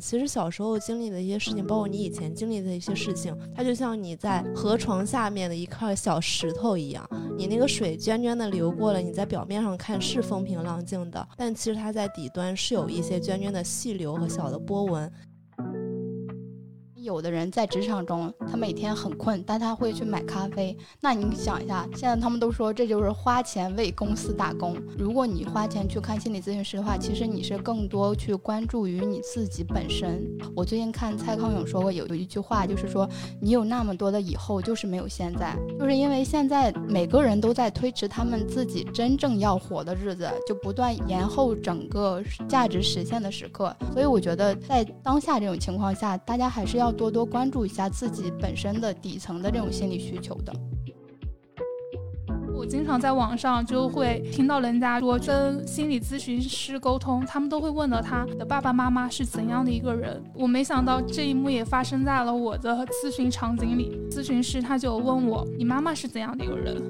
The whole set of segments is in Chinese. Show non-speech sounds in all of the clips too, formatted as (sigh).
其实小时候经历的一些事情，包括你以前经历的一些事情，它就像你在河床下面的一块小石头一样，你那个水涓涓的流过了，你在表面上看是风平浪静的，但其实它在底端是有一些涓涓的细流和小的波纹。有的人在职场中，他每天很困，但他会去买咖啡。那你想一下，现在他们都说这就是花钱为公司打工。如果你花钱去看心理咨询师的话，其实你是更多去关注于你自己本身。我最近看蔡康永说过有有一句话，就是说你有那么多的以后，就是没有现在，就是因为现在每个人都在推迟他们自己真正要活的日子，就不断延后整个价值实现的时刻。所以我觉得在当下这种情况下，大家还是要。多多关注一下自己本身的底层的这种心理需求的。我经常在网上就会听到人家说跟心理咨询师沟通，他们都会问到他的爸爸妈妈是怎样的一个人。我没想到这一幕也发生在了我的咨询场景里。咨询师他就问我：“你妈妈是怎样的一个人？”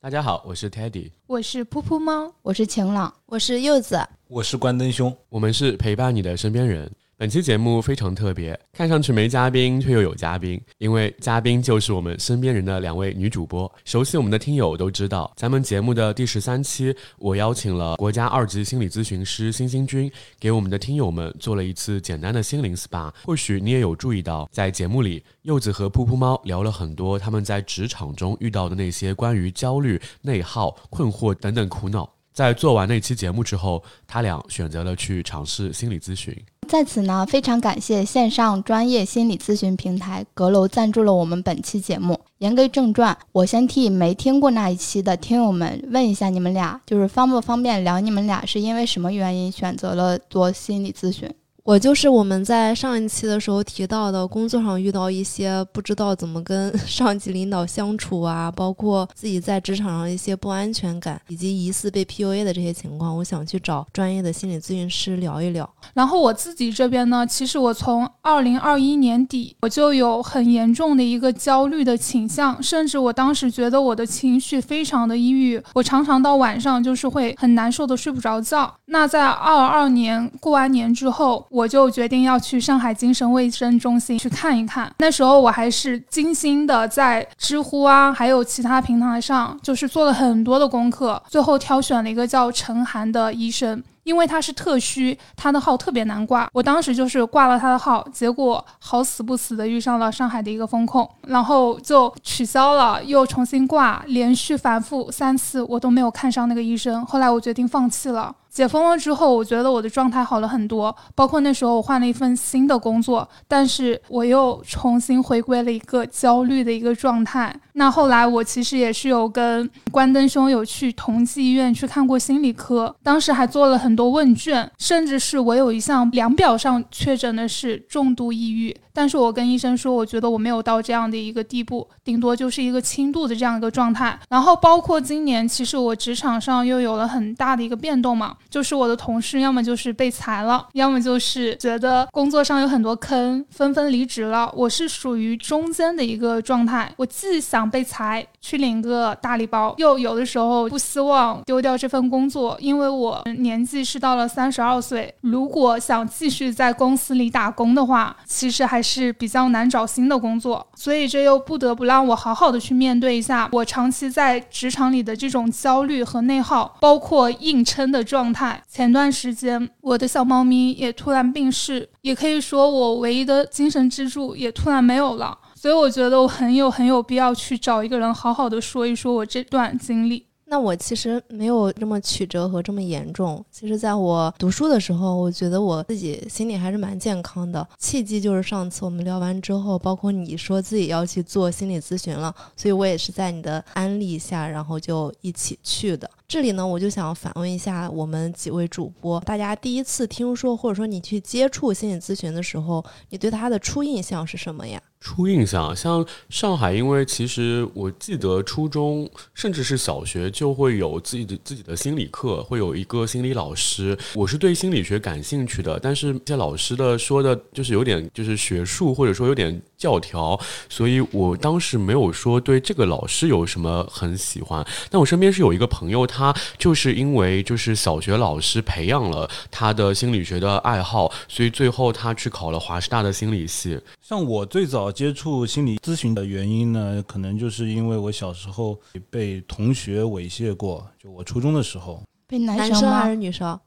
大家好，我是 Teddy，我是噗噗猫，我是晴朗，我是柚子，我是关灯兄，我们是陪伴你的身边人。本期节目非常特别，看上去没嘉宾，却又有嘉宾，因为嘉宾就是我们身边人的两位女主播。熟悉我们的听友都知道，咱们节目的第十三期，我邀请了国家二级心理咨询师星星君，给我们的听友们做了一次简单的心灵 SPA。或许你也有注意到，在节目里，柚子和噗噗猫聊了很多他们在职场中遇到的那些关于焦虑、内耗、困惑等等苦恼。在做完那期节目之后，他俩选择了去尝试心理咨询。在此呢，非常感谢线上专业心理咨询平台阁楼赞助了我们本期节目。言归正传，我先替没听过那一期的听友们问一下，你们俩就是方不方便聊？你们俩是因为什么原因选择了做心理咨询？我就是我们在上一期的时候提到的，工作上遇到一些不知道怎么跟 (laughs) 上级领导相处啊，包括自己在职场上一些不安全感，以及疑似被 PUA 的这些情况，我想去找专业的心理咨询师聊一聊。然后我自己这边呢，其实我从二零二一年底我就有很严重的一个焦虑的倾向，甚至我当时觉得我的情绪非常的抑郁，我常常到晚上就是会很难受的睡不着觉。那在二二年过完年之后。我就决定要去上海精神卫生中心去看一看。那时候我还是精心的在知乎啊，还有其他平台上，就是做了很多的功课，最后挑选了一个叫陈涵的医生。因为他是特需，他的号特别难挂。我当时就是挂了他的号，结果好死不死的遇上了上海的一个风控，然后就取消了，又重新挂，连续反复三次，我都没有看上那个医生。后来我决定放弃了。解封了之后，我觉得我的状态好了很多，包括那时候我换了一份新的工作，但是我又重新回归了一个焦虑的一个状态。那后来我其实也是有跟关灯兄有去同济医院去看过心理科，当时还做了很。多问卷，甚至是我有一项量表上确诊的是重度抑郁。但是我跟医生说，我觉得我没有到这样的一个地步，顶多就是一个轻度的这样一个状态。然后包括今年，其实我职场上又有了很大的一个变动嘛，就是我的同事要么就是被裁了，要么就是觉得工作上有很多坑，纷纷离职了。我是属于中间的一个状态，我既想被裁去领个大礼包，又有的时候不希望丢掉这份工作，因为我年纪是到了三十二岁，如果想继续在公司里打工的话，其实还。是是比较难找新的工作，所以这又不得不让我好好的去面对一下我长期在职场里的这种焦虑和内耗，包括硬撑的状态。前段时间我的小猫咪也突然病逝，也可以说我唯一的精神支柱也突然没有了，所以我觉得我很有很有必要去找一个人好好的说一说我这段经历。那我其实没有这么曲折和这么严重。其实，在我读书的时候，我觉得我自己心里还是蛮健康的。契机就是上次我们聊完之后，包括你说自己要去做心理咨询了，所以我也是在你的安利下，然后就一起去的。这里呢，我就想反问一下我们几位主播，大家第一次听说或者说你去接触心理咨询的时候，你对他的初印象是什么呀？初印象，像上海，因为其实我记得初中甚至是小学就会有自己的自己的心理课，会有一个心理老师。我是对心理学感兴趣的，但是这些老师的说的就是有点就是学术，或者说有点教条，所以我当时没有说对这个老师有什么很喜欢。但我身边是有一个朋友，他就是因为就是小学老师培养了他的心理学的爱好，所以最后他去考了华师大的心理系。像我最早接触心理咨询的原因呢，可能就是因为我小时候被同学猥亵过，就我初中的时候。被男生？男生还是女生？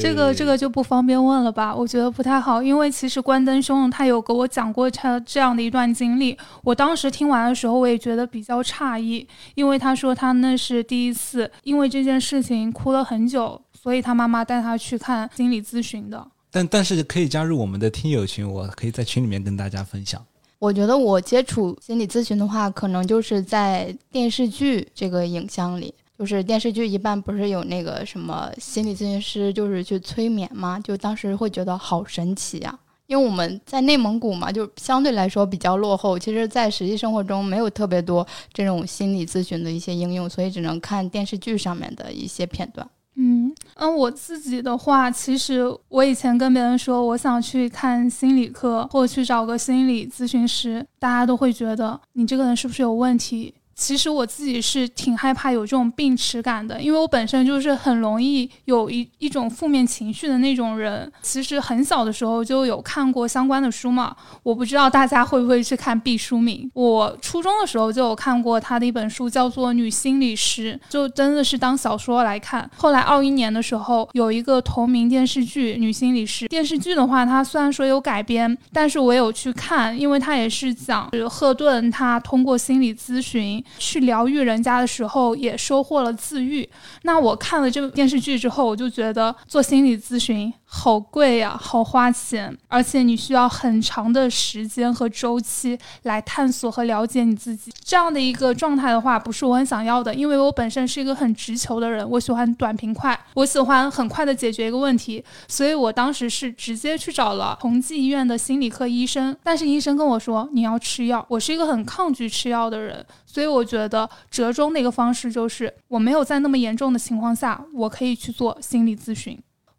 这个这个就不方便问了吧？我觉得不太好，因为其实关灯兄他有给我讲过他这样的一段经历。我当时听完的时候，我也觉得比较诧异，因为他说他那是第一次，因为这件事情哭了很久，所以他妈妈带他去看心理咨询的。但但是可以加入我们的听友群，我可以在群里面跟大家分享。我觉得我接触心理咨询的话，可能就是在电视剧这个影像里。就是电视剧一般不是有那个什么心理咨询师，就是去催眠吗？就当时会觉得好神奇呀，因为我们在内蒙古嘛，就相对来说比较落后。其实，在实际生活中没有特别多这种心理咨询的一些应用，所以只能看电视剧上面的一些片段。嗯嗯，我自己的话，其实我以前跟别人说我想去看心理课，或者去找个心理咨询师，大家都会觉得你这个人是不是有问题。其实我自己是挺害怕有这种病耻感的，因为我本身就是很容易有一一种负面情绪的那种人。其实很小的时候就有看过相关的书嘛，我不知道大家会不会去看毕淑敏。我初中的时候就有看过他的一本书，叫做《女心理师》，就真的是当小说来看。后来二一年的时候有一个同名电视剧《女心理师》，电视剧的话，它虽然说有改编，但是我有去看，因为它也是讲赫顿他通过心理咨询。去疗愈人家的时候，也收获了自愈。那我看了这个电视剧之后，我就觉得做心理咨询。好贵呀，好花钱，而且你需要很长的时间和周期来探索和了解你自己。这样的一个状态的话，不是我很想要的，因为我本身是一个很直球的人，我喜欢短平快，我喜欢很快的解决一个问题。所以我当时是直接去找了同济医院的心理科医生，但是医生跟我说你要吃药，我是一个很抗拒吃药的人，所以我觉得折中的一个方式就是我没有在那么严重的情况下，我可以去做心理咨询。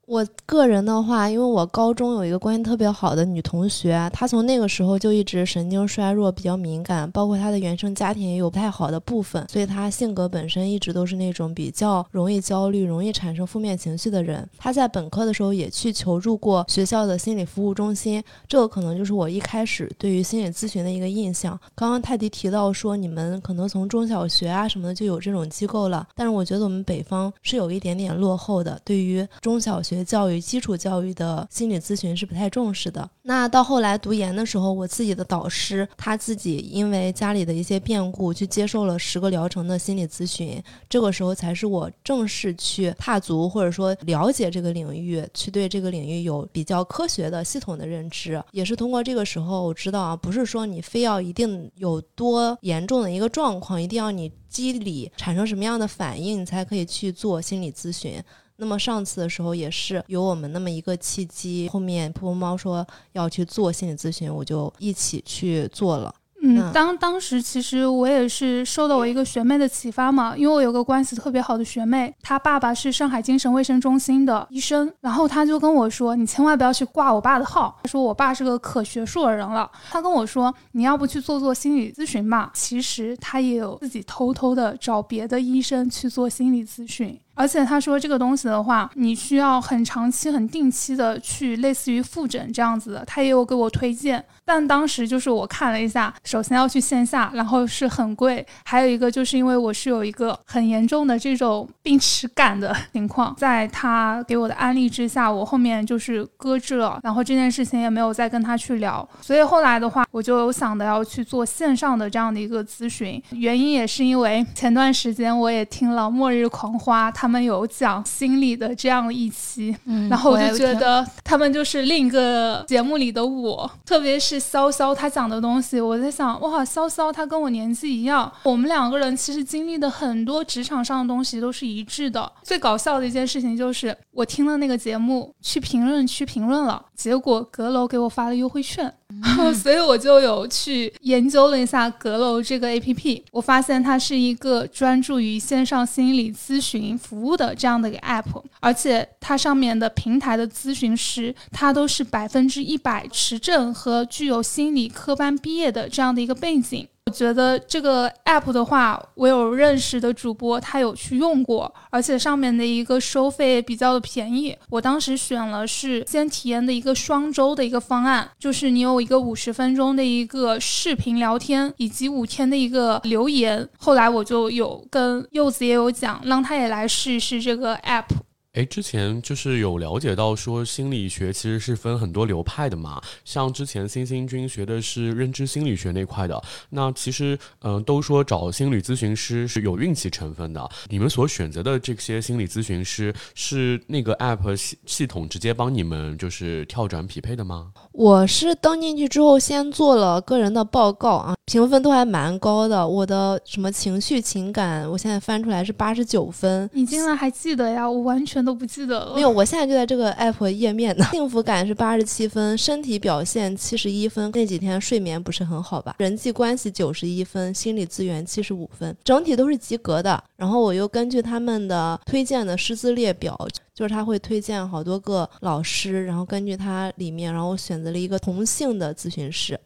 我个人的话，因为我高中有一个关系特别好的女同学，她从那个时候就一直神经衰弱，比较敏感，包括她的原生家庭也有不太好的部分，所以她性格本身一直都是那种比较容易焦虑、容易产生负面情绪的人。她在本科的时候也去求助过学校的心理服务中心，这个可能就是我一开始对于心理咨询的一个印象。刚刚泰迪提到说，你们可能从中小学啊什么的就有这种机构了，但是我觉得我们北方是有一点点落后的，对于中小学。学教育基础教育的心理咨询是不太重视的。那到后来读研的时候，我自己的导师他自己因为家里的一些变故，去接受了十个疗程的心理咨询。这个时候才是我正式去踏足或者说了解这个领域，去对这个领域有比较科学的系统的认知。也是通过这个时候，我知道啊，不是说你非要一定有多严重的一个状况，一定要你机理产生什么样的反应，你才可以去做心理咨询。那么上次的时候也是有我们那么一个契机，后面噗噗猫说要去做心理咨询，我就一起去做了。嗯，当当时其实我也是受到我一个学妹的启发嘛，因为我有个关系特别好的学妹，她爸爸是上海精神卫生中心的医生，然后她就跟我说，你千万不要去挂我爸的号，她说我爸是个可学术的人了，她跟我说你要不去做做心理咨询吧，其实她也有自己偷偷的找别的医生去做心理咨询。而且他说这个东西的话，你需要很长期、很定期的去类似于复诊这样子的。他也有给我推荐，但当时就是我看了一下，首先要去线下，然后是很贵，还有一个就是因为我是有一个很严重的这种病耻感的 (laughs) 情况，在他给我的安利之下，我后面就是搁置了，然后这件事情也没有再跟他去聊。所以后来的话，我就有想的要去做线上的这样的一个咨询，原因也是因为前段时间我也听了《末日狂花》他。他们有讲心理的这样一期，然后我就觉得他们就是另一个节目里的我，特别是潇潇他讲的东西，我在想，哇，潇潇他跟我年纪一样，我们两个人其实经历的很多职场上的东西都是一致的。最搞笑的一件事情就是，我听了那个节目，去评论区评论了，结果阁楼给我发了优惠券。(laughs) 所以我就有去研究了一下阁楼这个 A P P，我发现它是一个专注于线上心理咨询服服务的这样的一个 app，而且它上面的平台的咨询师，他都是百分之一百持证和具有心理科班毕业的这样的一个背景。我觉得这个 app 的话，我有认识的主播，他有去用过，而且上面的一个收费比较的便宜。我当时选了是先体验的一个双周的一个方案，就是你有一个五十分钟的一个视频聊天，以及五天的一个留言。后来我就有跟柚子也有讲，让他也来试一试这个 app。哎，之前就是有了解到说心理学其实是分很多流派的嘛，像之前星星君学的是认知心理学那块的，那其实嗯，都说找心理咨询师是有运气成分的。你们所选择的这些心理咨询师是那个 app 系系统直接帮你们就是跳转匹配的吗？我是登进去之后先做了个人的报告啊，评分都还蛮高的。我的什么情绪情感，我现在翻出来是八十九分。你竟然还记得呀？我完全。都不记得了。没有，我现在就在这个 app 页面呢。幸福感是八十七分，身体表现七十一分。那几天睡眠不是很好吧？人际关系九十一分，心理资源七十五分，整体都是及格的。然后我又根据他们的推荐的师资列表，就是他会推荐好多个老师，然后根据他里面，然后选择了一个同性的咨询师。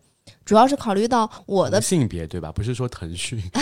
主要是考虑到我的性别，对吧？不是说腾讯 (laughs) 啊，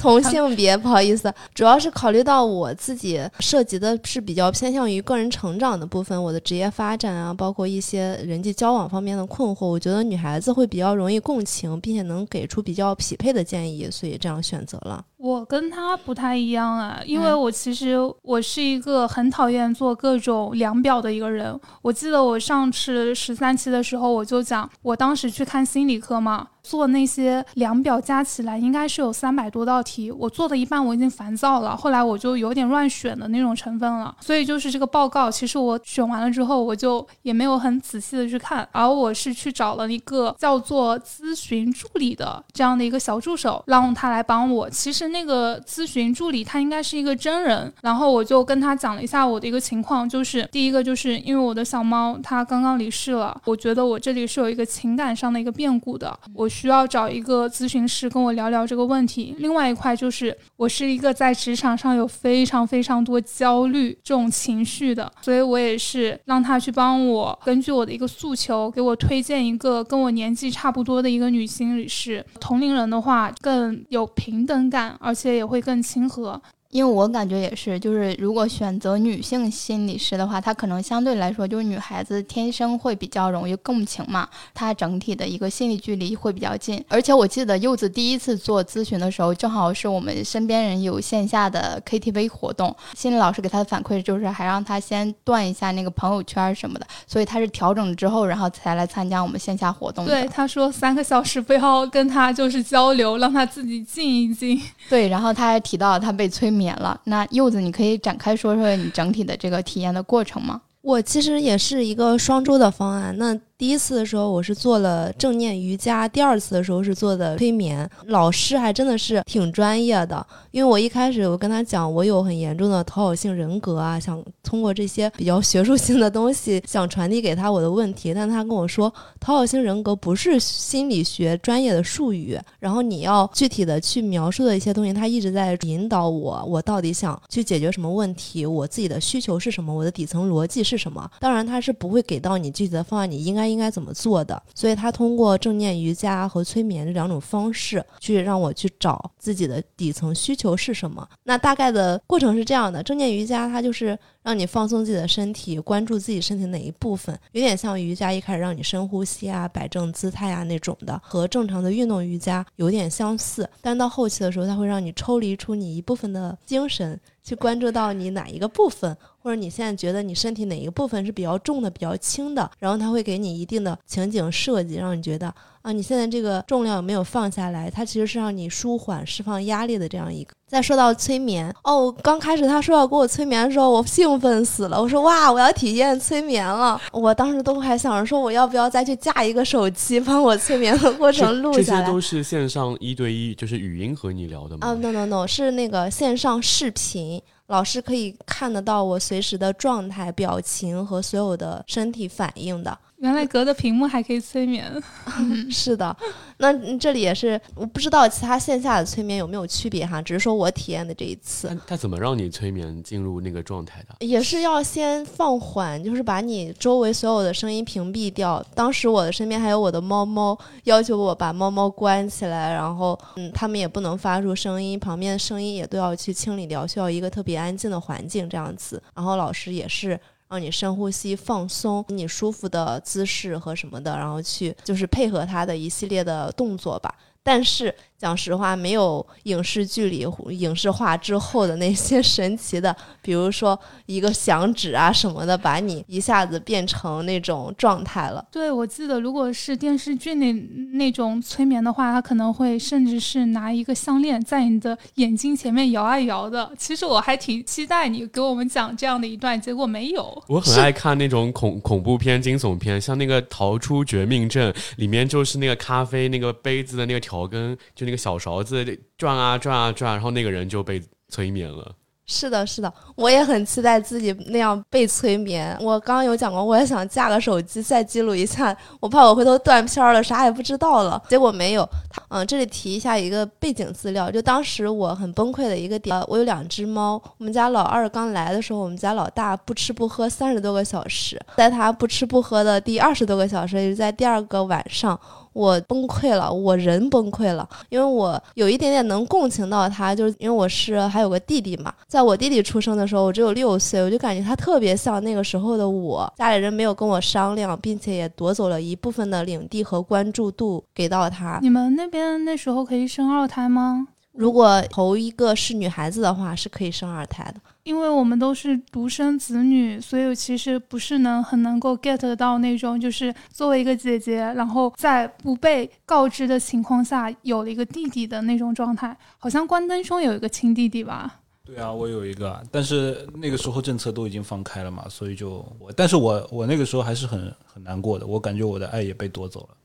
同性别，(laughs) 不好意思，主要是考虑到我自己涉及的是比较偏向于个人成长的部分，我的职业发展啊，包括一些人际交往方面的困惑，我觉得女孩子会比较容易共情，并且能给出比较匹配的建议，所以这样选择了。我跟他不太一样啊，因为我其实我是一个很讨厌做各种量表的一个人。我记得我上次十三期的时候，我就讲，我当时去看心理科嘛。做那些量表加起来应该是有三百多道题，我做的一半我已经烦躁了，后来我就有点乱选的那种成分了。所以就是这个报告，其实我选完了之后，我就也没有很仔细的去看，而我是去找了一个叫做咨询助理的这样的一个小助手，让他来帮我。其实那个咨询助理他应该是一个真人，然后我就跟他讲了一下我的一个情况，就是第一个就是因为我的小猫它刚刚离世了，我觉得我这里是有一个情感上的一个变故的，我。需要找一个咨询师跟我聊聊这个问题。另外一块就是，我是一个在职场上有非常非常多焦虑这种情绪的，所以我也是让他去帮我根据我的一个诉求，给我推荐一个跟我年纪差不多的一个女心理师。同龄人的话更有平等感，而且也会更亲和。因为我感觉也是，就是如果选择女性心理师的话，她可能相对来说就是女孩子天生会比较容易共情嘛，她整体的一个心理距离会比较近。而且我记得柚子第一次做咨询的时候，正好是我们身边人有线下的 KTV 活动，心理老师给她的反馈就是还让她先断一下那个朋友圈什么的，所以她是调整之后，然后才来参加我们线下活动。对，她说三个小时不要跟她就是交流，让她自己静一静。对，然后她还提到她被催眠。免了，那柚子，你可以展开说说你整体的这个体验的过程吗？我其实也是一个双周的方案，那。第一次的时候我是做了正念瑜伽，第二次的时候是做的催眠。老师还真的是挺专业的，因为我一开始我跟他讲我有很严重的讨好性人格啊，想通过这些比较学术性的东西想传递给他我的问题，但他跟我说讨好性人格不是心理学专业的术语，然后你要具体的去描述的一些东西，他一直在引导我，我到底想去解决什么问题，我自己的需求是什么，我的底层逻辑是什么。当然他是不会给到你具体的方案，你应该。应该怎么做的？所以他通过正念瑜伽和催眠这两种方式，去让我去找自己的底层需求是什么。那大概的过程是这样的：正念瑜伽它就是让你放松自己的身体，关注自己身体哪一部分，有点像瑜伽一开始让你深呼吸啊、摆正姿态啊那种的，和正常的运动瑜伽有点相似。但到后期的时候，它会让你抽离出你一部分的精神。去关注到你哪一个部分，或者你现在觉得你身体哪一个部分是比较重的、比较轻的，然后它会给你一定的情景设计，让你觉得。啊，你现在这个重量有没有放下来，它其实是让你舒缓、释放压力的这样一个。再说到催眠，哦，刚开始他说要给我催眠的时候，我兴奋死了，我说哇，我要体验催眠了。我当时都还想着说，我要不要再去架一个手机，帮我催眠的过程录下来。这些都是线上一对一，就是语音和你聊的吗？啊，no no no，是那个线上视频，老师可以看得到我随时的状态、表情和所有的身体反应的。原来隔着屏幕还可以催眠。(laughs) 是的，那嗯这里也是我不知道其他线下的催眠有没有区别哈，只是说我体验的这一次他他怎么让你催眠进入那个状态的？也是要先放缓，就是把你周围所有的声音屏蔽掉。当时我的身边还有我的猫猫，要求我把猫猫关起来，然后嗯，它们也不能发出声音，旁边的声音也都要去清理掉，需要一个特别安静的环境这样子。然后老师也是。让你深呼吸、放松，你舒服的姿势和什么的，然后去就是配合他的一系列的动作吧。但是讲实话，没有影视剧里影视化之后的那些 (laughs) 神奇的，比如说一个响指啊什么的，把你一下子变成那种状态了。对，我记得如果是电视剧那那种催眠的话，他可能会甚至是拿一个项链在你的眼睛前面摇啊摇的。其实我还挺期待你给我们讲这样的一段，结果没有。我很爱看那种恐恐怖片、惊悚片，像那个《逃出绝命镇》里面就是那个咖啡那个杯子的那个调羹，就那个个小勺子转啊转啊转，然后那个人就被催眠了。是的，是的，我也很期待自己那样被催眠。我刚刚有讲过，我也想架个手机再记录一下，我怕我回头断片了，啥也不知道了。结果没有。嗯，这里提一下一个背景资料，就当时我很崩溃的一个点，我有两只猫。我们家老二刚来的时候，我们家老大不吃不喝三十多个小时，在他不吃不喝的第二十多个小时，也是在第二个晚上。我崩溃了，我人崩溃了，因为我有一点点能共情到他，就是因为我是还有个弟弟嘛，在我弟弟出生的时候，我只有六岁，我就感觉他特别像那个时候的我，家里人没有跟我商量，并且也夺走了一部分的领地和关注度给到他。你们那边那时候可以生二胎吗？如果头一个是女孩子的话，是可以生二胎的。因为我们都是独生子女，所以其实不是能很能够 get 到那种，就是作为一个姐姐，然后在不被告知的情况下有了一个弟弟的那种状态。好像关灯兄有一个亲弟弟吧？对啊，我有一个，但是那个时候政策都已经放开了嘛，所以就我，但是我我那个时候还是很很难过的，我感觉我的爱也被夺走了。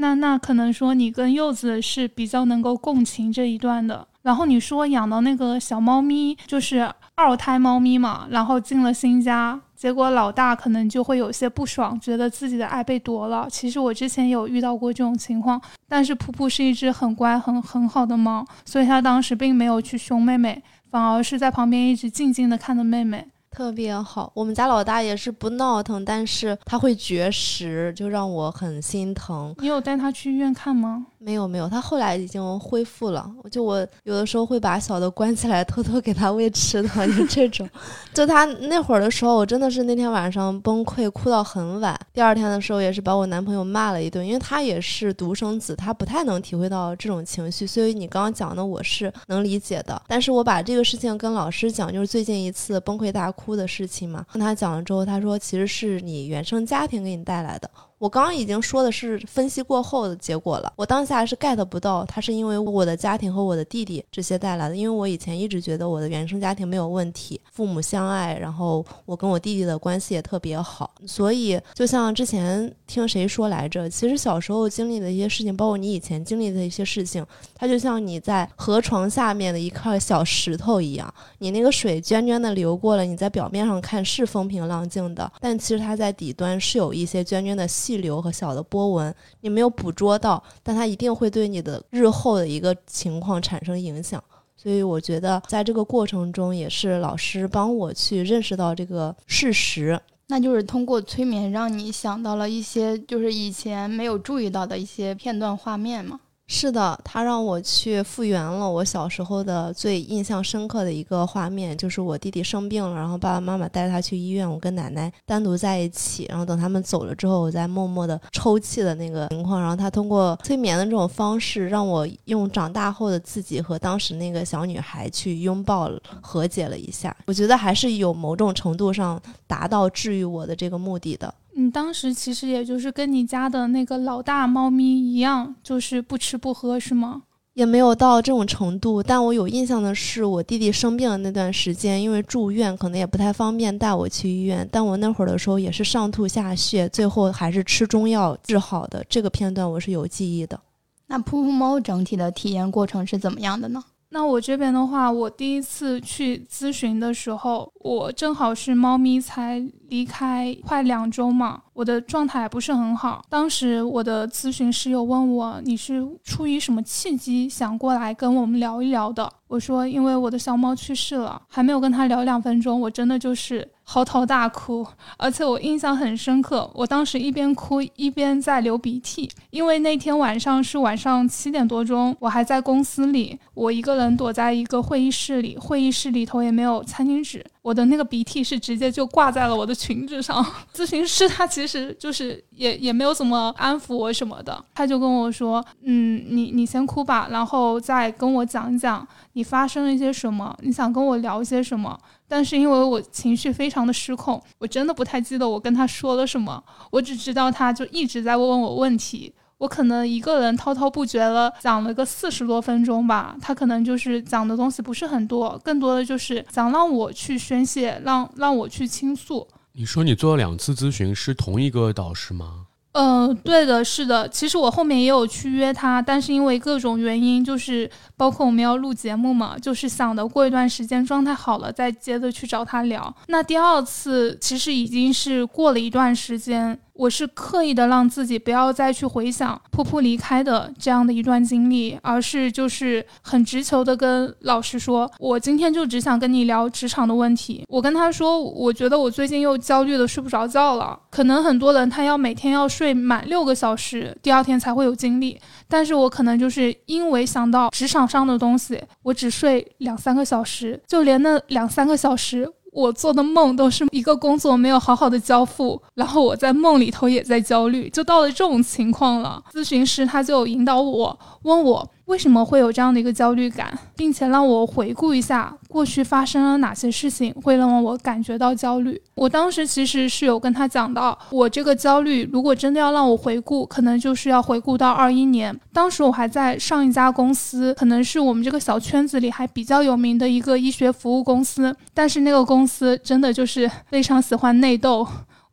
那那可能说你跟柚子是比较能够共情这一段的。然后你说养的那个小猫咪就是二胎猫咪嘛，然后进了新家，结果老大可能就会有些不爽，觉得自己的爱被夺了。其实我之前有遇到过这种情况，但是噗噗是一只很乖、很很好的猫，所以它当时并没有去凶妹妹，反而是在旁边一直静静的看着妹妹。特别好，我们家老大也是不闹腾，但是他会绝食，就让我很心疼。你有带他去医院看吗？没有没有，他后来已经恢复了。就我有的时候会把小的关起来，偷偷给他喂吃的，(laughs) 就这种。就他那会儿的时候，我真的是那天晚上崩溃，哭到很晚。第二天的时候，也是把我男朋友骂了一顿，因为他也是独生子，他不太能体会到这种情绪。所以你刚刚讲的，我是能理解的。但是我把这个事情跟老师讲，就是最近一次崩溃大哭哭的事情嘛。跟他讲了之后，他说其实是你原生家庭给你带来的。我刚刚已经说的是分析过后的结果了，我当下是 get 不到，他是因为我的家庭和我的弟弟这些带来的，因为我以前一直觉得我的原生家庭没有问题，父母相爱，然后我跟我弟弟的关系也特别好，所以就像之前听谁说来着，其实小时候经历的一些事情，包括你以前经历的一些事情，它就像你在河床下面的一块小石头一样，你那个水涓涓的流过了，你在表面上看是风平浪静的，但其实它在底端是有一些涓涓的。气流和小的波纹，你没有捕捉到，但它一定会对你的日后的一个情况产生影响。所以我觉得，在这个过程中，也是老师帮我去认识到这个事实。那就是通过催眠，让你想到了一些就是以前没有注意到的一些片段画面嘛。是的，他让我去复原了我小时候的最印象深刻的一个画面，就是我弟弟生病了，然后爸爸妈妈带他去医院，我跟奶奶单独在一起，然后等他们走了之后，我在默默的抽泣的那个情况，然后他通过催眠的这种方式，让我用长大后的自己和当时那个小女孩去拥抱和解了一下，我觉得还是有某种程度上达到治愈我的这个目的的。你当时其实也就是跟你家的那个老大猫咪一样，就是不吃不喝，是吗？也没有到这种程度，但我有印象的是，我弟弟生病的那段时间，因为住院，可能也不太方便带我去医院。但我那会儿的时候也是上吐下泻，最后还是吃中药治好的。这个片段我是有记忆的。那噗噗猫整体的体验过程是怎么样的呢？那我这边的话，我第一次去咨询的时候，我正好是猫咪才离开快两周嘛，我的状态不是很好。当时我的咨询师有问我，你是出于什么契机想过来跟我们聊一聊的？我说，因为我的小猫去世了，还没有跟他聊两分钟，我真的就是嚎啕大哭，而且我印象很深刻，我当时一边哭一边在流鼻涕，因为那天晚上是晚上七点多钟，我还在公司里，我一个人躲在一个会议室里，会议室里头也没有餐巾纸，我的那个鼻涕是直接就挂在了我的裙子上。(laughs) 咨询师他其实就是也也没有怎么安抚我什么的，他就跟我说，嗯，你你先哭吧，然后再跟我讲一讲。你发生了一些什么？你想跟我聊些什么？但是因为我情绪非常的失控，我真的不太记得我跟他说了什么。我只知道他就一直在问我问题，我可能一个人滔滔不绝了讲了个四十多分钟吧。他可能就是讲的东西不是很多，更多的就是想让我去宣泄，让让我去倾诉。你说你做了两次咨询，是同一个导师吗？嗯，对的，是的。其实我后面也有去约他，但是因为各种原因，就是包括我们要录节目嘛，就是想的过一段时间状态好了再接着去找他聊。那第二次其实已经是过了一段时间。我是刻意的让自己不要再去回想噗噗离开的这样的一段经历，而是就是很直球的跟老师说，我今天就只想跟你聊职场的问题。我跟他说，我觉得我最近又焦虑的睡不着觉了。可能很多人他要每天要睡满六个小时，第二天才会有精力，但是我可能就是因为想到职场上的东西，我只睡两三个小时，就连那两三个小时。我做的梦都是一个工作没有好好的交付，然后我在梦里头也在焦虑，就到了这种情况了。咨询师他就引导我，问我。为什么会有这样的一个焦虑感，并且让我回顾一下过去发生了哪些事情，会让我感觉到焦虑？我当时其实是有跟他讲到，我这个焦虑如果真的要让我回顾，可能就是要回顾到二一年，当时我还在上一家公司，可能是我们这个小圈子里还比较有名的一个医学服务公司，但是那个公司真的就是非常喜欢内斗。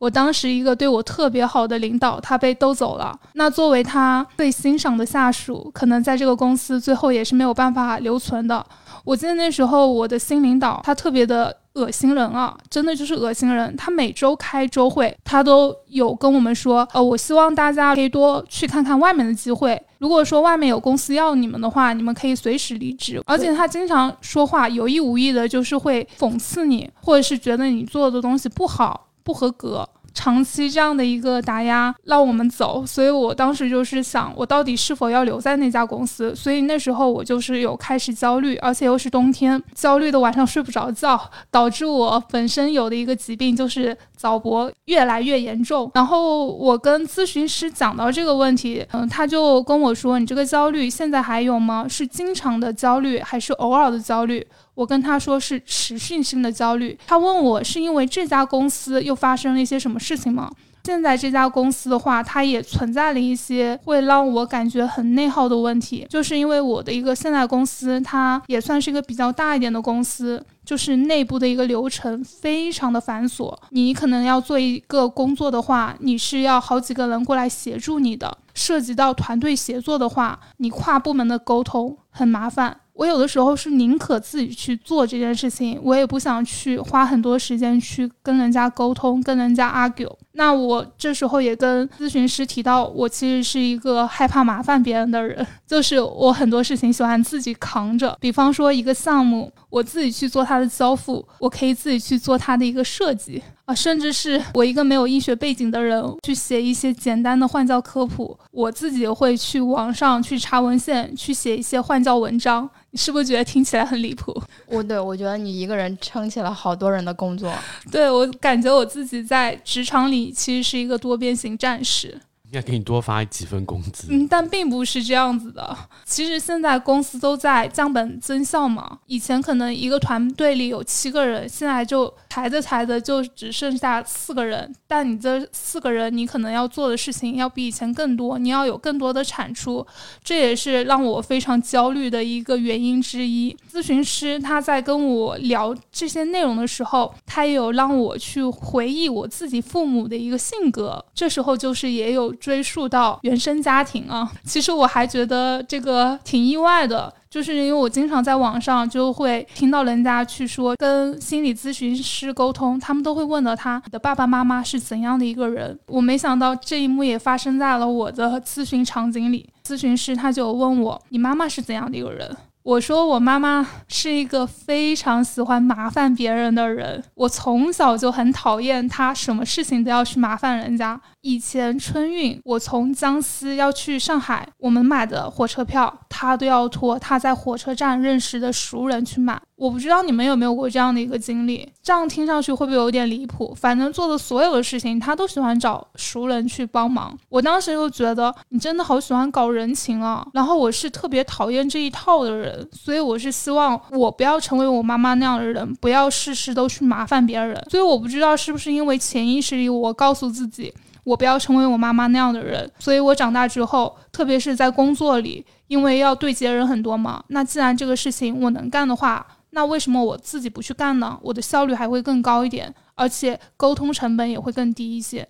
我当时一个对我特别好的领导，他被兜走了。那作为他最欣赏的下属，可能在这个公司最后也是没有办法留存的。我记得那时候我的新领导，他特别的恶心人啊，真的就是恶心人。他每周开周会，他都有跟我们说，呃，我希望大家可以多去看看外面的机会。如果说外面有公司要你们的话，你们可以随时离职。而且他经常说话有意无意的，就是会讽刺你，或者是觉得你做的东西不好。不合格，长期这样的一个打压让我们走，所以我当时就是想，我到底是否要留在那家公司？所以那时候我就是有开始焦虑，而且又是冬天，焦虑的晚上睡不着觉，导致我本身有的一个疾病就是早搏越来越严重。然后我跟咨询师讲到这个问题，嗯，他就跟我说：“你这个焦虑现在还有吗？是经常的焦虑，还是偶尔的焦虑？”我跟他说是持续性的焦虑，他问我是因为这家公司又发生了一些什么事情吗？现在这家公司的话，它也存在了一些会让我感觉很内耗的问题，就是因为我的一个现在公司，它也算是一个比较大一点的公司，就是内部的一个流程非常的繁琐，你可能要做一个工作的话，你是要好几个人过来协助你的，涉及到团队协作的话，你跨部门的沟通很麻烦。我有的时候是宁可自己去做这件事情，我也不想去花很多时间去跟人家沟通，跟人家 argue。那我这时候也跟咨询师提到，我其实是一个害怕麻烦别人的人，就是我很多事情喜欢自己扛着。比方说一个项目，我自己去做它的交付，我可以自己去做它的一个设计。啊，甚至是我一个没有医学背景的人去写一些简单的换教科普，我自己会去网上去查文献，去写一些换教文章。你是不是觉得听起来很离谱？(laughs) 我对我觉得你一个人撑起了好多人的工作。对我感觉我自己在职场里其实是一个多边形战士。应该给你多发几份工资，嗯，但并不是这样子的。其实现在公司都在降本增效嘛。以前可能一个团队里有七个人，现在就裁着裁着就只剩下四个人。但你这四个人，你可能要做的事情要比以前更多，你要有更多的产出，这也是让我非常焦虑的一个原因之一。咨询师他在跟我聊这些内容的时候，他也有让我去回忆我自己父母的一个性格，这时候就是也有。追溯到原生家庭啊，其实我还觉得这个挺意外的。就是因为我经常在网上就会听到人家去说跟心理咨询师沟通，他们都会问到他的爸爸妈妈是怎样的一个人。我没想到这一幕也发生在了我的咨询场景里，咨询师他就问我：“你妈妈是怎样的一个人？”我说我妈妈是一个非常喜欢麻烦别人的人，我从小就很讨厌她，什么事情都要去麻烦人家。以前春运，我从江西要去上海，我们买的火车票，他都要托他在火车站认识的熟人去买。我不知道你们有没有过这样的一个经历，这样听上去会不会有点离谱？反正做的所有的事情，他都喜欢找熟人去帮忙。我当时就觉得你真的好喜欢搞人情啊，然后我是特别讨厌这一套的人，所以我是希望我不要成为我妈妈那样的人，不要事事都去麻烦别人。所以我不知道是不是因为潜意识里我告诉自己。我不要成为我妈妈那样的人，所以我长大之后，特别是在工作里，因为要对接人很多嘛。那既然这个事情我能干的话，那为什么我自己不去干呢？我的效率还会更高一点，而且沟通成本也会更低一些。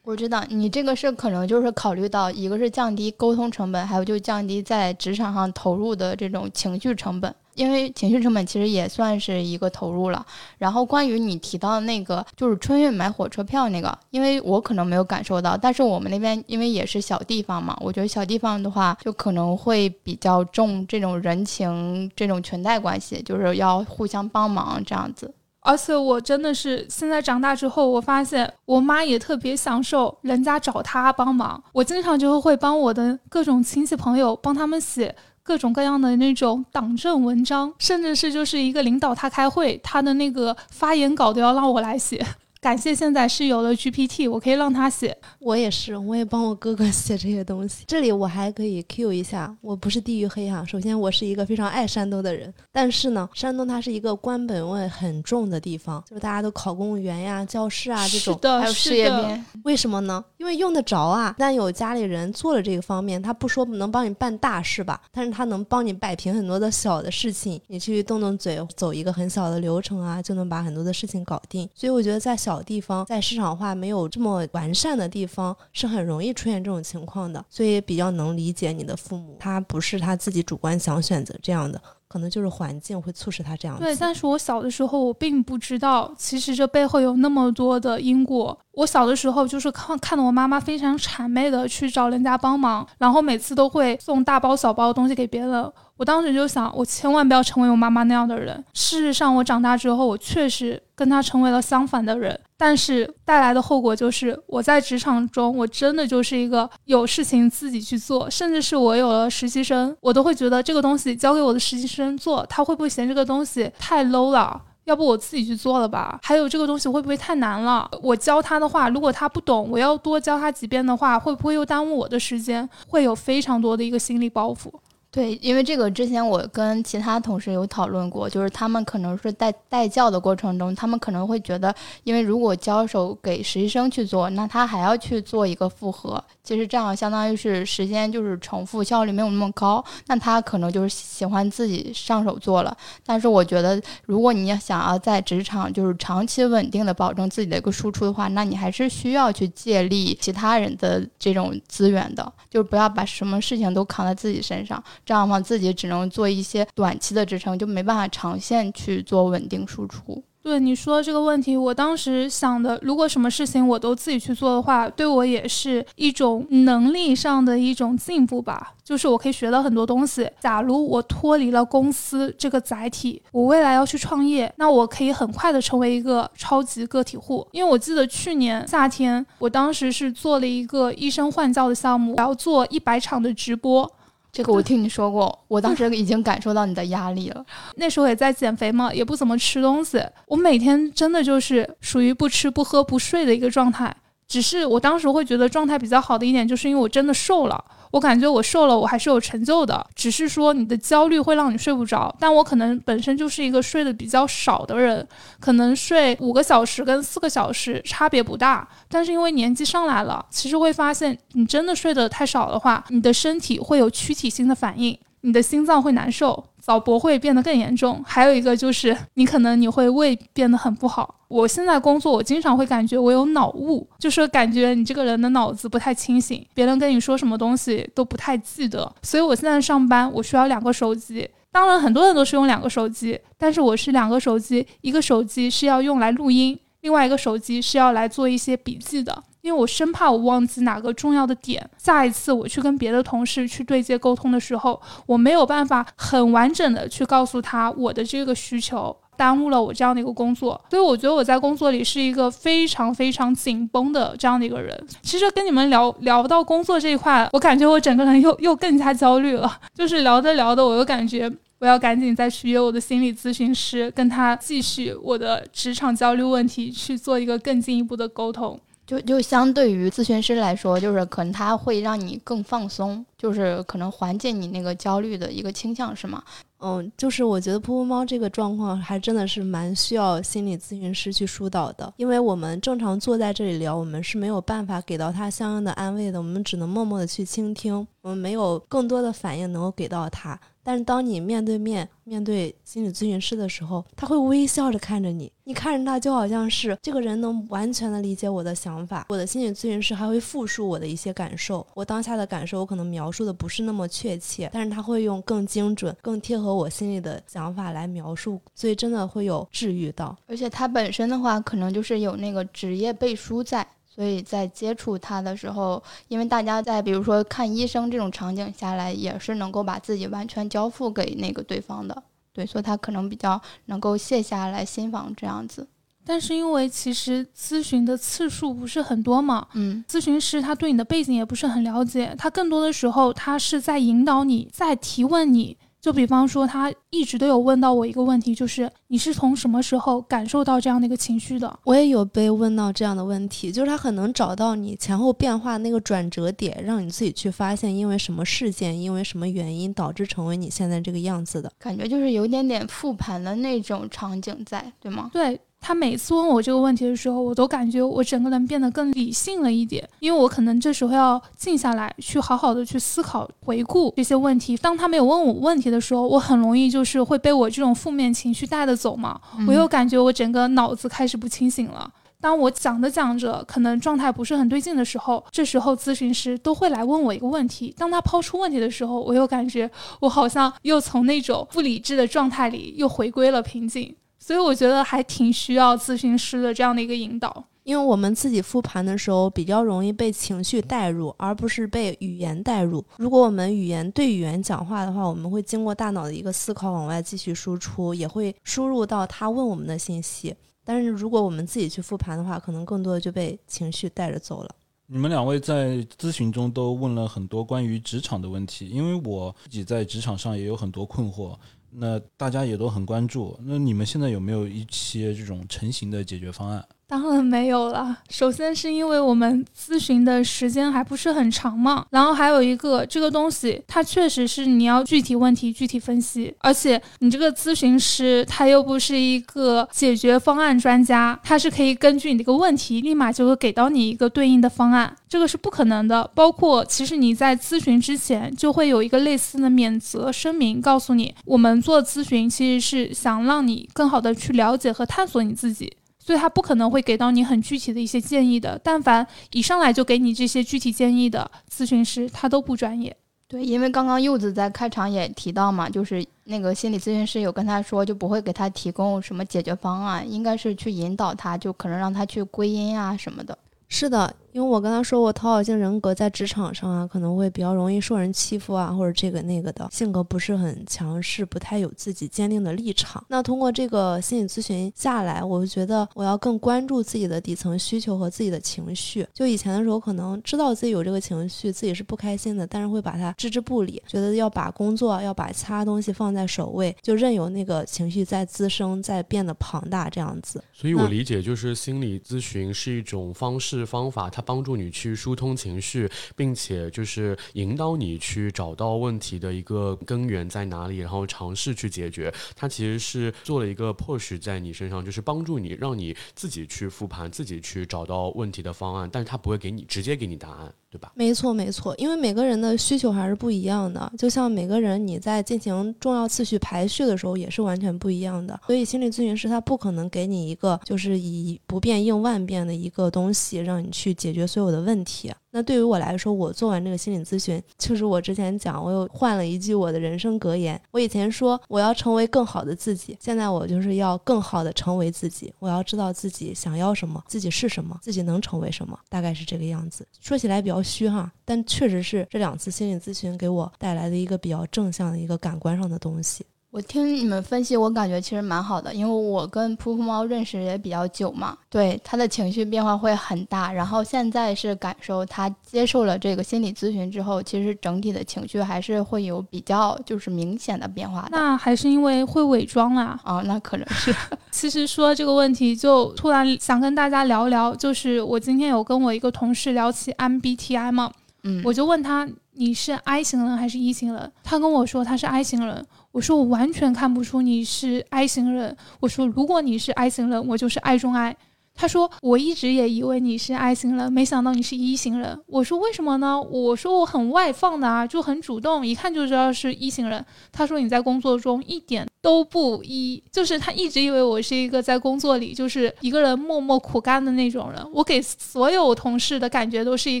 我知道你这个是可能就是考虑到一个是降低沟通成本，还有就降低在职场上投入的这种情绪成本。因为情绪成本其实也算是一个投入了。然后关于你提到的那个，就是春运买火车票那个，因为我可能没有感受到，但是我们那边因为也是小地方嘛，我觉得小地方的话就可能会比较重这种人情、这种裙带关系，就是要互相帮忙这样子。而且我真的是现在长大之后，我发现我妈也特别享受人家找她帮忙。我经常就会帮我的各种亲戚朋友帮他们写。各种各样的那种党政文章，甚至是就是一个领导他开会，他的那个发言稿都要让我来写。感谢现在是有了 GPT，我可以让他写。我也是，我也帮我哥哥写这些东西。(laughs) 这里我还可以 Q 一下，我不是地域黑哈。首先，我是一个非常爱山东的人，但是呢，山东它是一个官本位很重的地方，就是大家都考公务员呀、教师啊这种，还有事业编。为什么呢？因为用得着啊。但有家里人做了这个方面，他不说能帮你办大事吧，但是他能帮你摆平很多的小的事情，你去动动嘴，走一个很小的流程啊，就能把很多的事情搞定。所以我觉得在小。小地方在市场化没有这么完善的地方，是很容易出现这种情况的，所以比较能理解你的父母，他不是他自己主观想选择这样的。可能就是环境会促使他这样。对，但是我小的时候我并不知道，其实这背后有那么多的因果。我小的时候就是看看到我妈妈非常谄媚的去找人家帮忙，然后每次都会送大包小包的东西给别人。我当时就想，我千万不要成为我妈妈那样的人。事实上，我长大之后，我确实跟她成为了相反的人。但是带来的后果就是，我在职场中，我真的就是一个有事情自己去做，甚至是我有了实习生，我都会觉得这个东西交给我的实习生做，他会不会嫌这个东西太 low 了？要不我自己去做了吧？还有这个东西会不会太难了？我教他的话，如果他不懂，我要多教他几遍的话，会不会又耽误我的时间？会有非常多的一个心理包袱。对，因为这个之前我跟其他同事有讨论过，就是他们可能是带带教的过程中，他们可能会觉得，因为如果交手给实习生去做，那他还要去做一个复核，其实这样相当于是时间就是重复，效率没有那么高，那他可能就是喜欢自己上手做了。但是我觉得，如果你要想要在职场就是长期稳定的保证自己的一个输出的话，那你还是需要去借力其他人的这种资源的，就是不要把什么事情都扛在自己身上。这样的话，自己只能做一些短期的支撑，就没办法长线去做稳定输出。对你说这个问题，我当时想的，如果什么事情我都自己去做的话，对我也是一种能力上的一种进步吧。就是我可以学到很多东西。假如我脱离了公司这个载体，我未来要去创业，那我可以很快的成为一个超级个体户。因为我记得去年夏天，我当时是做了一个医生换教的项目，要做一百场的直播。这个我听你说过，我当时已经感受到你的压力了。那时候也在减肥嘛，也不怎么吃东西，我每天真的就是属于不吃不喝不睡的一个状态。只是我当时会觉得状态比较好的一点，就是因为我真的瘦了。我感觉我瘦了，我还是有成就的。只是说你的焦虑会让你睡不着，但我可能本身就是一个睡得比较少的人，可能睡五个小时跟四个小时差别不大。但是因为年纪上来了，其实会发现你真的睡得太少的话，你的身体会有躯体性的反应。你的心脏会难受，早搏会变得更严重。还有一个就是，你可能你会胃变得很不好。我现在工作，我经常会感觉我有脑雾，就是感觉你这个人的脑子不太清醒，别人跟你说什么东西都不太记得。所以我现在上班，我需要两个手机。当然，很多人都是用两个手机，但是我是两个手机，一个手机是要用来录音，另外一个手机是要来做一些笔记的，因为我生怕我忘记哪个重要的点，下一次我去跟别的同事去对接沟通的时候，我没有办法很完整的去告诉他我的这个需求。耽误了我这样的一个工作，所以我觉得我在工作里是一个非常非常紧绷的这样的一个人。其实跟你们聊聊到工作这一块，我感觉我整个人又又更加焦虑了。就是聊着聊着，我又感觉我要赶紧再去约我的心理咨询师，跟他继续我的职场焦虑问题去做一个更进一步的沟通。就就相对于咨询师来说，就是可能他会让你更放松，就是可能缓解你那个焦虑的一个倾向，是吗？嗯，就是我觉得噗噗猫这个状况还真的是蛮需要心理咨询师去疏导的，因为我们正常坐在这里聊，我们是没有办法给到他相应的安慰的，我们只能默默的去倾听，我们没有更多的反应能够给到他。但是当你面对面面对心理咨询师的时候，他会微笑着看着你，你看着他就好像是这个人能完全的理解我的想法。我的心理咨询师还会复述我的一些感受，我当下的感受我可能描述的不是那么确切，但是他会用更精准、更贴合我心里的想法来描述，所以真的会有治愈到。而且他本身的话，可能就是有那个职业背书在。所以在接触他的时候，因为大家在比如说看医生这种场景下来，也是能够把自己完全交付给那个对方的，对，所以他可能比较能够卸下来心防这样子。但是因为其实咨询的次数不是很多嘛，嗯，咨询师他对你的背景也不是很了解，他更多的时候他是在引导你，在提问你。就比方说，他一直都有问到我一个问题，就是你是从什么时候感受到这样的一个情绪的？我也有被问到这样的问题，就是他很能找到你前后变化那个转折点，让你自己去发现，因为什么事件，因为什么原因导致成为你现在这个样子的感觉，就是有点点复盘的那种场景在，对吗？对。他每次问我这个问题的时候，我都感觉我整个人变得更理性了一点，因为我可能这时候要静下来，去好好的去思考、回顾这些问题。当他没有问我问题的时候，我很容易就是会被我这种负面情绪带着走嘛。我又感觉我整个脑子开始不清醒了。当我讲着讲着，可能状态不是很对劲的时候，这时候咨询师都会来问我一个问题。当他抛出问题的时候，我又感觉我好像又从那种不理智的状态里又回归了平静。所以我觉得还挺需要咨询师的这样的一个引导，因为我们自己复盘的时候比较容易被情绪带入，而不是被语言带入。如果我们语言对语言讲话的话，我们会经过大脑的一个思考往外继续输出，也会输入到他问我们的信息。但是如果我们自己去复盘的话，可能更多的就被情绪带着走了。你们两位在咨询中都问了很多关于职场的问题，因为我自己在职场上也有很多困惑。那大家也都很关注，那你们现在有没有一些这种成型的解决方案？当然没有了。首先是因为我们咨询的时间还不是很长嘛，然后还有一个这个东西，它确实是你要具体问题具体分析，而且你这个咨询师他又不是一个解决方案专家，他是可以根据你这个问题立马就会给到你一个对应的方案，这个是不可能的。包括其实你在咨询之前就会有一个类似的免责声明，告诉你我们做咨询其实是想让你更好的去了解和探索你自己。所以他不可能会给到你很具体的一些建议的。但凡一上来就给你这些具体建议的咨询师，他都不专业。对，因为刚刚柚子在开场也提到嘛，就是那个心理咨询师有跟他说，就不会给他提供什么解决方案，应该是去引导他，就可能让他去归因啊什么的。是的。因为我跟他说，我讨好型人格在职场上啊，可能会比较容易受人欺负啊，或者这个那个的，性格不是很强势，不太有自己坚定的立场。那通过这个心理咨询下来，我就觉得我要更关注自己的底层需求和自己的情绪。就以前的时候，可能知道自己有这个情绪，自己是不开心的，但是会把它置之不理，觉得要把工作要把其他东西放在首位，就任由那个情绪在滋生，在变得庞大这样子。所以我理解，就是心理咨询是一种方式方法，它。帮助你去疏通情绪，并且就是引导你去找到问题的一个根源在哪里，然后尝试去解决。它其实是做了一个 push 在你身上，就是帮助你，让你自己去复盘，自己去找到问题的方案。但是它不会给你直接给你答案。对吧？没错，没错，因为每个人的需求还是不一样的，就像每个人你在进行重要次序排序的时候也是完全不一样的。所以心理咨询师他不可能给你一个就是以不变应万变的一个东西，让你去解决所有的问题。那对于我来说，我做完这个心理咨询，就是我之前讲，我又换了一句我的人生格言。我以前说我要成为更好的自己，现在我就是要更好的成为自己。我要知道自己想要什么，自己是什么，自己能成为什么，大概是这个样子。说起来比较虚哈，但确实是这两次心理咨询给我带来的一个比较正向的一个感官上的东西。我听你们分析，我感觉其实蛮好的，因为我跟噗噗猫认识也比较久嘛，对他的情绪变化会很大。然后现在是感受他接受了这个心理咨询之后，其实整体的情绪还是会有比较就是明显的变化。那还是因为会伪装啦？啊，那可能是。(laughs) 其实说这个问题，就突然想跟大家聊聊，就是我今天有跟我一个同事聊起 MBTI 嘛，嗯，我就问他你是 I 型人还是 E 型人？他跟我说他是 I 型人。我说我完全看不出你是 I 型人。我说如果你是 I 型人，我就是 I 中 I。他说我一直也以为你是 I 型人，没想到你是 E 型人。我说为什么呢？我说我很外放的啊，就很主动，一看就知道是 E 型人。他说你在工作中一点都不一就是他一直以为我是一个在工作里就是一个人默默苦干的那种人。我给所有同事的感觉都是一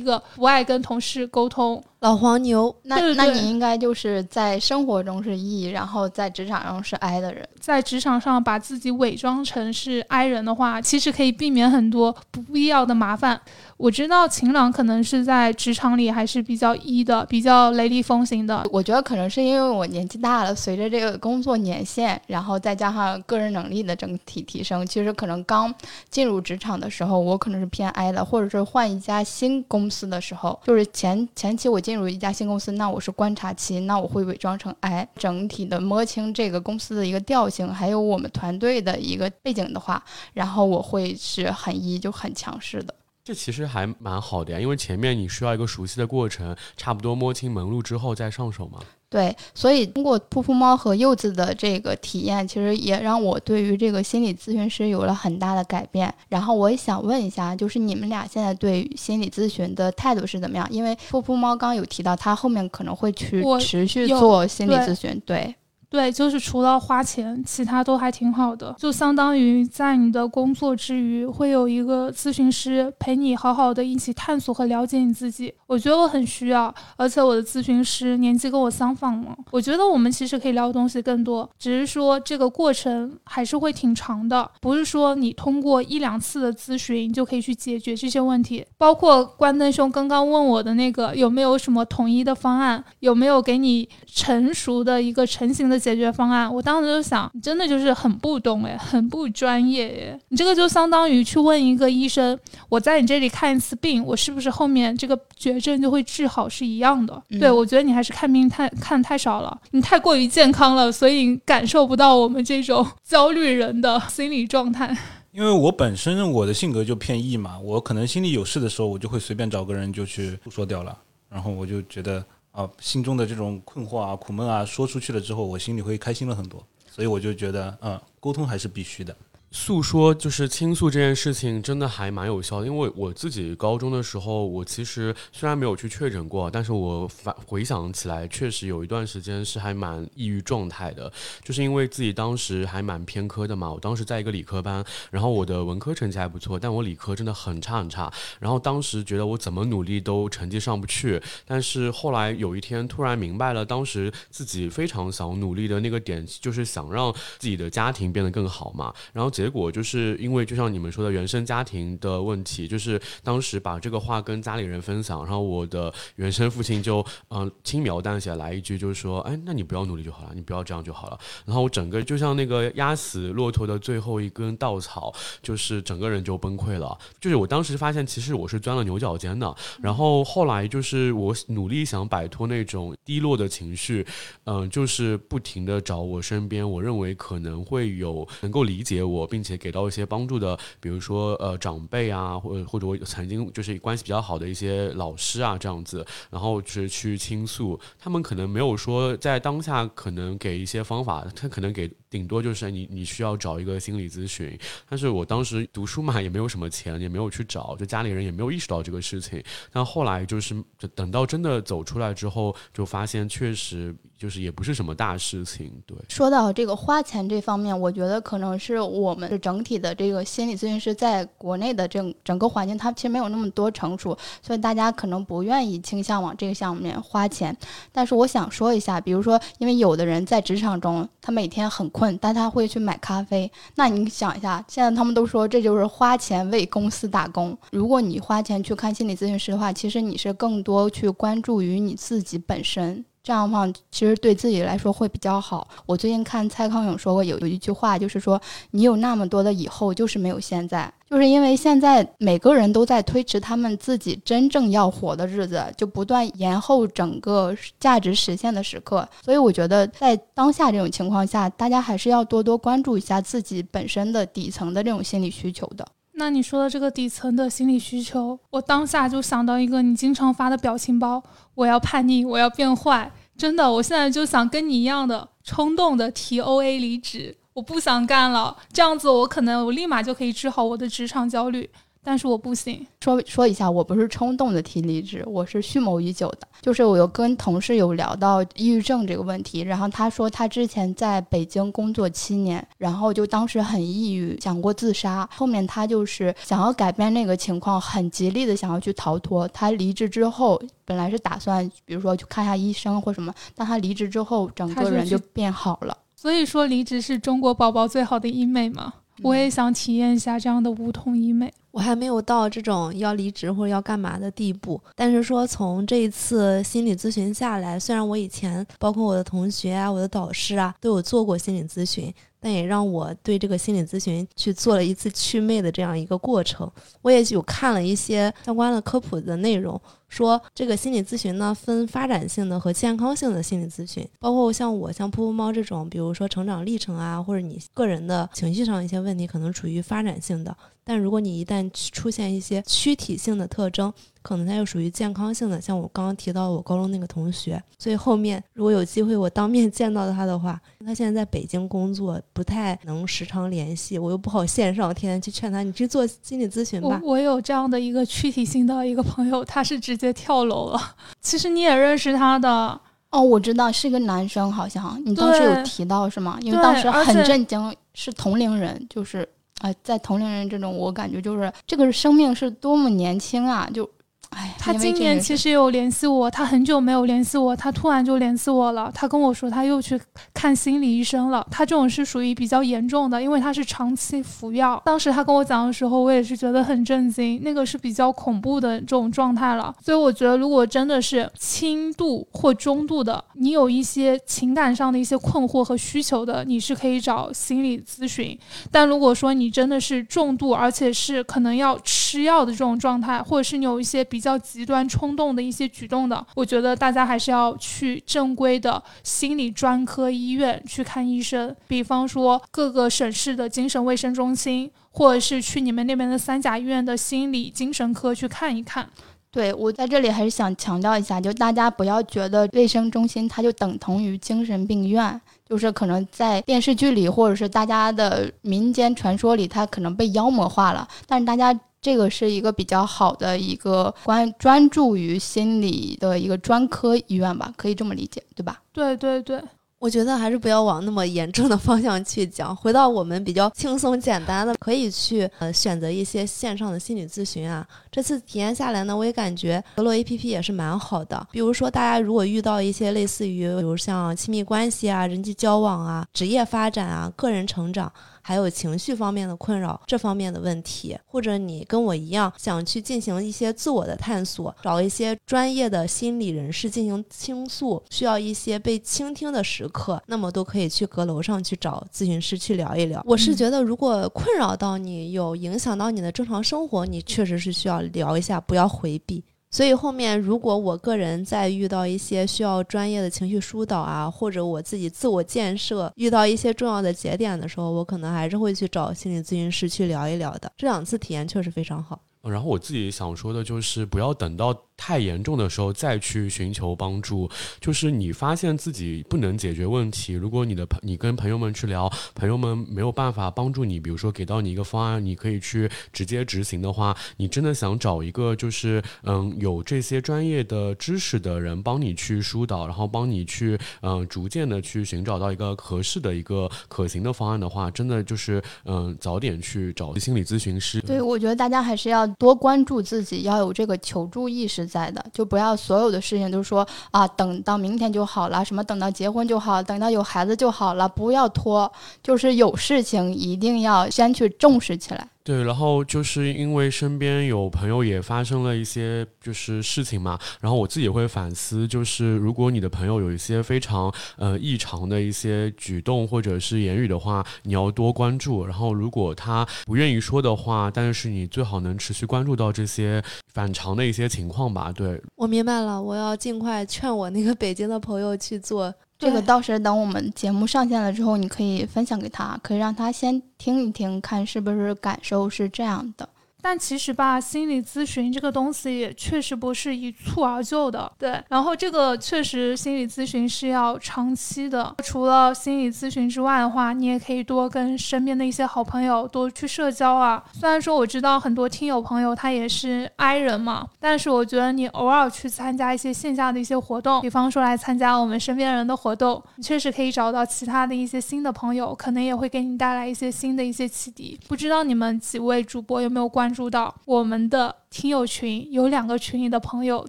个不爱跟同事沟通。老黄牛，那那你应该就是在生活中是 E，然后在职场上是 I 的人。在职场上把自己伪装成是 I 人的话，其实可以避免很多不必要的麻烦。我知道晴朗可能是在职场里还是比较 E 的，比较雷厉风行的。我觉得可能是因为我年纪大了，随着这个工作年限，然后再加上个人能力的整体提升，其实可能刚进入职场的时候，我可能是偏 I 的，或者是换一家新公司的时候，就是前前期我进入一家新公司，那我是观察期，那我会伪装成 I，整体的摸清这个公司的一个调性，还有我们团队的一个背景的话，然后我会是很 E，就很强势的。这其实还蛮好的呀，因为前面你需要一个熟悉的过程，差不多摸清门路之后再上手嘛。对，所以通过噗噗猫和柚子的这个体验，其实也让我对于这个心理咨询师有了很大的改变。然后我也想问一下，就是你们俩现在对心理咨询的态度是怎么样？因为噗噗猫刚有提到，他后面可能会去持续做心理咨询，对。对，就是除了花钱，其他都还挺好的。就相当于在你的工作之余，会有一个咨询师陪你好好的一起探索和了解你自己。我觉得我很需要，而且我的咨询师年纪跟我相仿嘛，我觉得我们其实可以聊的东西更多。只是说这个过程还是会挺长的，不是说你通过一两次的咨询就可以去解决这些问题。包括关灯兄刚刚问我的那个，有没有什么统一的方案？有没有给你成熟的一个成型的？解决方案，我当时就想，你真的就是很不懂哎，很不专业哎。你这个就相当于去问一个医生，我在你这里看一次病，我是不是后面这个绝症就会治好是一样的？对，我觉得你还是看病太看太少了，你太过于健康了，所以感受不到我们这种焦虑人的心理状态。因为我本身我的性格就偏 E 嘛，我可能心里有事的时候，我就会随便找个人就去诉说掉了，然后我就觉得。啊，心中的这种困惑啊、苦闷啊，说出去了之后，我心里会开心了很多，所以我就觉得，嗯，沟通还是必须的。诉说就是倾诉这件事情，真的还蛮有效的。因为我自己高中的时候，我其实虽然没有去确诊过，但是我反回想起来，确实有一段时间是还蛮抑郁状态的。就是因为自己当时还蛮偏科的嘛，我当时在一个理科班，然后我的文科成绩还不错，但我理科真的很差很差。然后当时觉得我怎么努力都成绩上不去，但是后来有一天突然明白了，当时自己非常想努力的那个点，就是想让自己的家庭变得更好嘛。然后。结果就是因为就像你们说的原生家庭的问题，就是当时把这个话跟家里人分享，然后我的原生父亲就嗯轻描淡写来一句，就是说，哎，那你不要努力就好了，你不要这样就好了。然后我整个就像那个压死骆驼的最后一根稻草，就是整个人就崩溃了。就是我当时发现，其实我是钻了牛角尖的。然后后来就是我努力想摆脱那种低落的情绪，嗯，就是不停的找我身边我认为可能会有能够理解我。并且给到一些帮助的，比如说呃长辈啊，或或者我曾经就是关系比较好的一些老师啊这样子，然后就是去倾诉，他们可能没有说在当下可能给一些方法，他可能给顶多就是你你需要找一个心理咨询。但是我当时读书嘛，也没有什么钱，也没有去找，就家里人也没有意识到这个事情。但后来就是等到真的走出来之后，就发现确实就是也不是什么大事情。对，说到这个花钱这方面，我觉得可能是我们整体的这个心理咨询师在国内的整整个环境，它其实没有那么多成熟，所以大家可能不愿意倾向往这个项目面花钱。但是我想说一下，比如说，因为有的人在职场中，他每天很困，但他会去买咖啡。那你想一下，现在他们都说这就是花钱为公司打工。如果你花钱去看心理咨询师的话，其实你是更多去关注于你自己本身。这样的话，其实对自己来说会比较好。我最近看蔡康永说过有有一句话，就是说你有那么多的以后，就是没有现在，就是因为现在每个人都在推迟他们自己真正要活的日子，就不断延后整个价值实现的时刻。所以我觉得在当下这种情况下，大家还是要多多关注一下自己本身的底层的这种心理需求的。那你说的这个底层的心理需求，我当下就想到一个你经常发的表情包：我要叛逆，我要变坏。真的，我现在就想跟你一样的冲动的提 O A 离职，我不想干了。这样子，我可能我立马就可以治好我的职场焦虑。但是我不行。说说一下，我不是冲动的提离职，我是蓄谋已久的。就是我有跟同事有聊到抑郁症这个问题，然后他说他之前在北京工作七年，然后就当时很抑郁，想过自杀。后面他就是想要改变那个情况，很极力的想要去逃脱。他离职之后，本来是打算比如说去看一下医生或什么，但他离职之后，整个人就变好了。所以说，离职是中国宝宝最好的医美吗？我也想体验一下这样的无痛医美。我还没有到这种要离职或者要干嘛的地步，但是说从这一次心理咨询下来，虽然我以前包括我的同学啊、我的导师啊都有做过心理咨询，但也让我对这个心理咨询去做了一次祛魅的这样一个过程。我也有看了一些相关的科普的内容，说这个心理咨询呢分发展性的和健康性的心理咨询，包括像我像噗噗猫这种，比如说成长历程啊，或者你个人的情绪上一些问题，可能处于发展性的。但如果你一旦出现一些躯体性的特征，可能它又属于健康性的。像我刚刚提到我高中那个同学，所以后面如果有机会我当面 (laughs) 见到他的话，他现在在北京工作，不太能时常联系，我又不好线上天天去劝他，你去做心理咨询吧。我有这样的一个躯体性的一个朋友，他是直接跳楼了。其实你也认识他的哦，我知道是一个男生，好像你当时有提到是吗？因为当时很震惊，是同龄人，就是。啊，在同龄人这种，我感觉就是这个生命是多么年轻啊！就。哎，他今年其实有联系我，他很久没有联系我，他突然就联系我了。他跟我说他又去看心理医生了。他这种是属于比较严重的，因为他是长期服药。当时他跟我讲的时候，我也是觉得很震惊，那个是比较恐怖的这种状态了。所以我觉得，如果真的是轻度或中度的，你有一些情感上的一些困惑和需求的，你是可以找心理咨询。但如果说你真的是重度，而且是可能要吃药的这种状态，或者是你有一些比比较极端冲动的一些举动的，我觉得大家还是要去正规的心理专科医院去看医生，比方说各个省市的精神卫生中心，或者是去你们那边的三甲医院的心理精神科去看一看。对我在这里还是想强调一下，就大家不要觉得卫生中心它就等同于精神病院，就是可能在电视剧里或者是大家的民间传说里，它可能被妖魔化了，但是大家。这个是一个比较好的一个关专注于心理的一个专科医院吧，可以这么理解，对吧？对对对。我觉得还是不要往那么严重的方向去讲，回到我们比较轻松简单的，可以去呃选择一些线上的心理咨询啊。这次体验下来呢，我也感觉格洛 A P P 也是蛮好的。比如说，大家如果遇到一些类似于，比如像亲密关系啊、人际交往啊、职业发展啊、个人成长。还有情绪方面的困扰，这方面的问题，或者你跟我一样想去进行一些自我的探索，找一些专业的心理人士进行倾诉，需要一些被倾听的时刻，那么都可以去阁楼上去找咨询师去聊一聊。我是觉得，如果困扰到你，有影响到你的正常生活，你确实是需要聊一下，不要回避。所以后面，如果我个人在遇到一些需要专业的情绪疏导啊，或者我自己自我建设遇到一些重要的节点的时候，我可能还是会去找心理咨询师去聊一聊的。这两次体验确实非常好。然后我自己想说的就是，不要等到。太严重的时候再去寻求帮助。就是你发现自己不能解决问题，如果你的朋你跟朋友们去聊，朋友们没有办法帮助你，比如说给到你一个方案，你可以去直接执行的话，你真的想找一个就是嗯有这些专业的知识的人帮你去疏导，然后帮你去嗯逐渐的去寻找到一个合适的一个可行的方案的话，真的就是嗯早点去找心理咨询师。对，我觉得大家还是要多关注自己，要有这个求助意识在的，就不要所有的事情都说啊等到明天就好了，什么等到结婚就好，等到有孩子就好了，不要拖，就是有事情一定要先去重视起来。对，然后就是因为身边有朋友也发生了一些就是事情嘛，然后我自己也会反思，就是如果你的朋友有一些非常呃异常的一些举动或者是言语的话，你要多关注。然后如果他不愿意说的话，但是你最好能持续关注到这些反常的一些情况吧。对，我明白了，我要尽快劝我那个北京的朋友去做。这个到时等我们节目上线了之后，你可以分享给他，可以让他先听一听，看是不是感受是这样的。但其实吧，心理咨询这个东西也确实不是一蹴而就的，对。然后这个确实心理咨询是要长期的。除了心理咨询之外的话，你也可以多跟身边的一些好朋友多去社交啊。虽然说我知道很多听友朋友他也是 I 人嘛，但是我觉得你偶尔去参加一些线下的一些活动，比方说来参加我们身边人的活动，你确实可以找到其他的一些新的朋友，可能也会给你带来一些新的一些启迪。不知道你们几位主播有没有关？注到我们的听友群有两个群里的朋友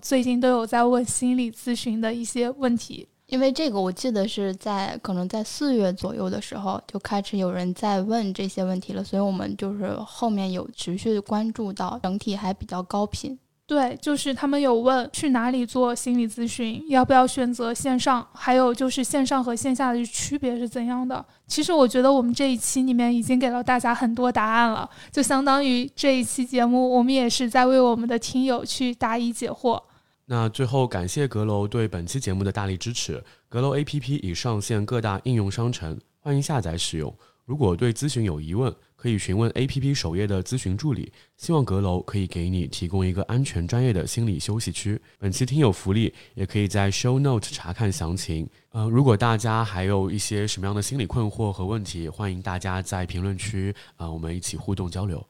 最近都有在问心理咨询的一些问题，因为这个我记得是在可能在四月左右的时候就开始有人在问这些问题了，所以我们就是后面有持续关注到，整体还比较高频。对，就是他们有问去哪里做心理咨询，要不要选择线上，还有就是线上和线下的区别是怎样的。其实我觉得我们这一期里面已经给了大家很多答案了，就相当于这一期节目我们也是在为我们的听友去答疑解惑。那最后感谢阁楼对本期节目的大力支持，阁楼 APP 已上线各大应用商城，欢迎下载使用。如果对咨询有疑问，可以询问 A P P 首页的咨询助理。希望阁楼可以给你提供一个安全、专业的心理休息区。本期听友福利也可以在 Show Note 查看详情。呃，如果大家还有一些什么样的心理困惑和问题，欢迎大家在评论区啊，我们一起互动交流。